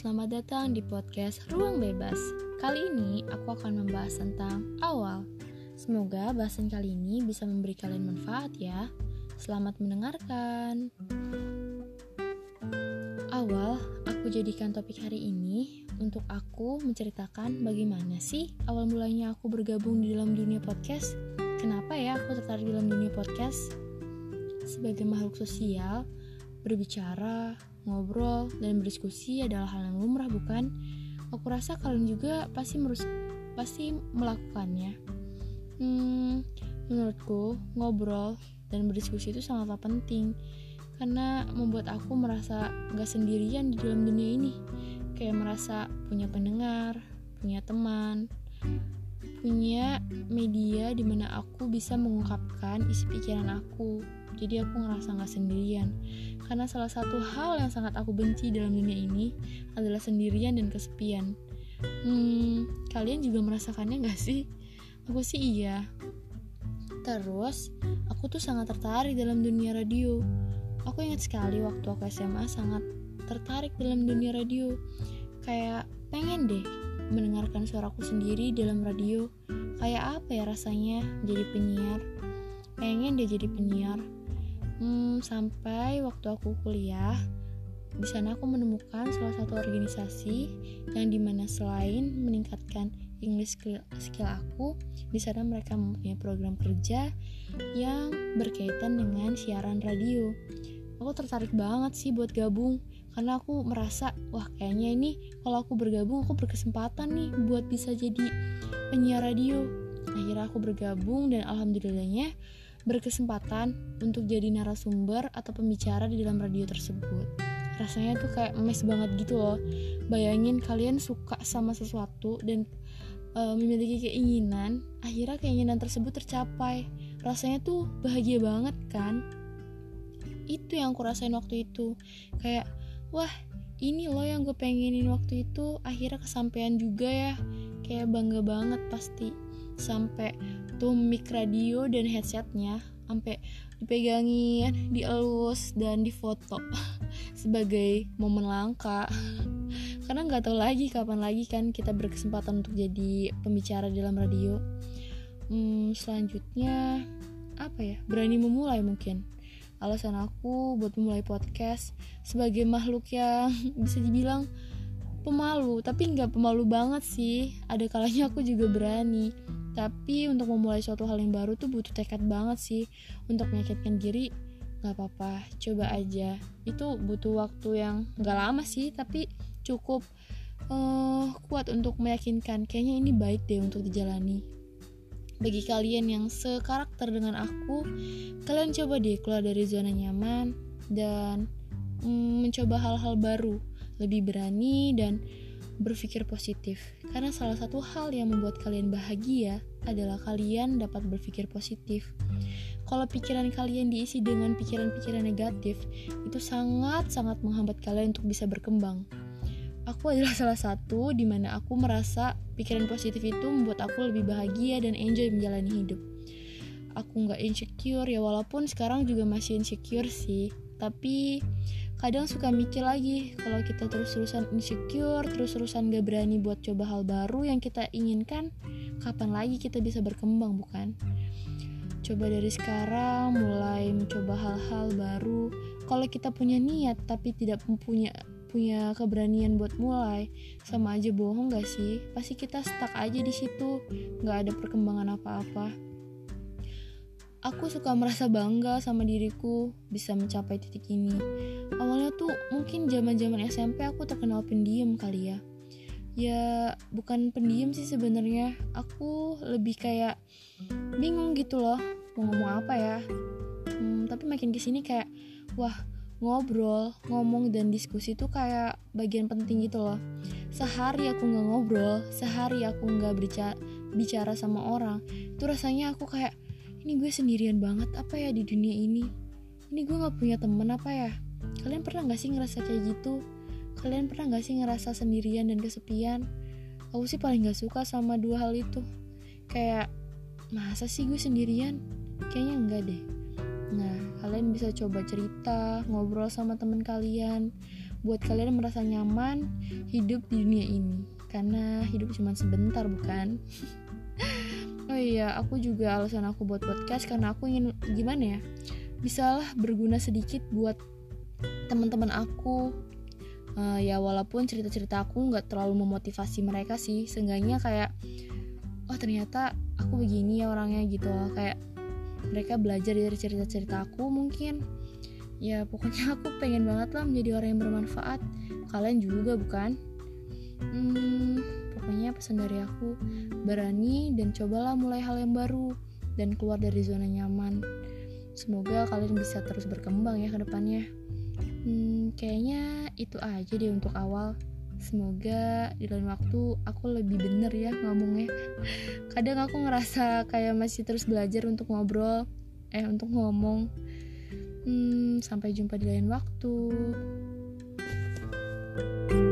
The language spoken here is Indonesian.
selamat datang di podcast Ruang Bebas. Kali ini aku akan membahas tentang awal. Semoga bahasan kali ini bisa memberi kalian manfaat ya. Selamat mendengarkan. Awal, aku jadikan topik hari ini untuk aku menceritakan bagaimana sih awal mulanya aku bergabung di dalam dunia podcast. Kenapa ya aku tertarik dalam dunia podcast? Sebagai makhluk sosial, berbicara, ngobrol, dan berdiskusi adalah hal yang lumrah bukan? Aku rasa kalian juga pasti merus pasti melakukannya. Hmm, menurutku ngobrol dan berdiskusi itu sangatlah penting karena membuat aku merasa gak sendirian di dalam dunia ini. Kayak merasa punya pendengar, punya teman, punya media di mana aku bisa mengungkapkan isi pikiran aku. Jadi aku ngerasa gak sendirian. Karena salah satu hal yang sangat aku benci dalam dunia ini adalah sendirian dan kesepian. Hmm, kalian juga merasakannya gak sih? Aku sih iya. Terus, aku tuh sangat tertarik dalam dunia radio. Aku ingat sekali waktu aku SMA sangat tertarik dalam dunia radio. Kayak pengen deh mendengarkan suaraku sendiri dalam radio. Kayak apa ya rasanya jadi penyiar? Pengen deh jadi penyiar hmm, sampai waktu aku kuliah di sana aku menemukan salah satu organisasi yang di mana selain meningkatkan English skill, aku, di sana mereka mempunyai program kerja yang berkaitan dengan siaran radio. Aku tertarik banget sih buat gabung karena aku merasa wah kayaknya ini kalau aku bergabung aku berkesempatan nih buat bisa jadi penyiar radio. Akhirnya aku bergabung dan alhamdulillahnya berkesempatan untuk jadi narasumber atau pembicara di dalam radio tersebut. Rasanya tuh kayak mes banget gitu loh. Bayangin kalian suka sama sesuatu dan uh, memiliki keinginan, akhirnya keinginan tersebut tercapai. Rasanya tuh bahagia banget kan? Itu yang aku rasain waktu itu. Kayak, wah ini loh yang gue pengenin waktu itu akhirnya kesampaian juga ya kayak bangga banget pasti sampai tuh mic radio dan headsetnya sampai dipegangin, dielus dan difoto sebagai momen langka. Karena nggak tahu lagi kapan lagi kan kita berkesempatan untuk jadi pembicara dalam radio. Hmm, selanjutnya apa ya? Berani memulai mungkin. Alasan aku buat memulai podcast sebagai makhluk yang bisa dibilang pemalu, tapi nggak pemalu banget sih. Ada kalanya aku juga berani. Tapi untuk memulai suatu hal yang baru tuh butuh tekad banget sih. Untuk meyakinkan diri nggak apa-apa. Coba aja. Itu butuh waktu yang nggak lama sih tapi cukup uh, kuat untuk meyakinkan. Kayaknya ini baik deh untuk dijalani bagi kalian yang sekarakter dengan aku kalian coba deh keluar dari zona nyaman dan mm, mencoba hal-hal baru lebih berani dan berpikir positif, karena salah satu hal yang membuat kalian bahagia adalah kalian dapat berpikir positif. Kalau pikiran kalian diisi dengan pikiran-pikiran negatif, itu sangat-sangat menghambat kalian untuk bisa berkembang. Aku adalah salah satu di mana aku merasa pikiran positif itu membuat aku lebih bahagia dan enjoy menjalani hidup. Aku nggak insecure ya walaupun sekarang juga masih insecure sih, tapi kadang suka mikir lagi kalau kita terus-terusan insecure, terus-terusan gak berani buat coba hal baru yang kita inginkan, kapan lagi kita bisa berkembang bukan? Coba dari sekarang mulai mencoba hal-hal baru. Kalau kita punya niat tapi tidak punya punya keberanian buat mulai, sama aja bohong gak sih? Pasti kita stuck aja di situ, nggak ada perkembangan apa-apa aku suka merasa bangga sama diriku bisa mencapai titik ini. Awalnya tuh mungkin zaman-zaman SMP aku terkenal pendiam kali ya. Ya bukan pendiam sih sebenarnya. Aku lebih kayak bingung gitu loh mau ngomong apa ya. Hmm, tapi makin ke sini kayak wah ngobrol, ngomong dan diskusi tuh kayak bagian penting gitu loh. Sehari aku nggak ngobrol, sehari aku nggak bicara bicara sama orang, itu rasanya aku kayak ini gue sendirian banget apa ya di dunia ini? Ini gue gak punya temen apa ya? Kalian pernah gak sih ngerasa kayak gitu? Kalian pernah gak sih ngerasa sendirian dan kesepian? Aku sih paling gak suka sama dua hal itu. Kayak masa sih gue sendirian? Kayaknya enggak deh nah kalian bisa coba cerita ngobrol sama temen kalian. Buat kalian merasa nyaman hidup di dunia ini. Karena hidup cuma sebentar bukan? Oh iya aku juga alasan aku buat podcast karena aku ingin gimana ya? Bisalah berguna sedikit buat teman-teman aku. Uh, ya walaupun cerita-cerita aku nggak terlalu memotivasi mereka sih. Seenggaknya kayak oh ternyata aku begini ya orangnya gitu loh. Kayak mereka belajar dari cerita-cerita aku mungkin. Ya pokoknya aku pengen banget lah menjadi orang yang bermanfaat. Kalian juga bukan? Hmm, pokoknya pesan dari aku berani dan cobalah mulai hal yang baru dan keluar dari zona nyaman. Semoga kalian bisa terus berkembang ya ke depannya. Hmm, kayaknya itu aja deh untuk awal semoga di lain waktu aku lebih bener ya ngomongnya. Kadang aku ngerasa kayak masih terus belajar untuk ngobrol eh untuk ngomong. Hmm, sampai jumpa di lain waktu. thank you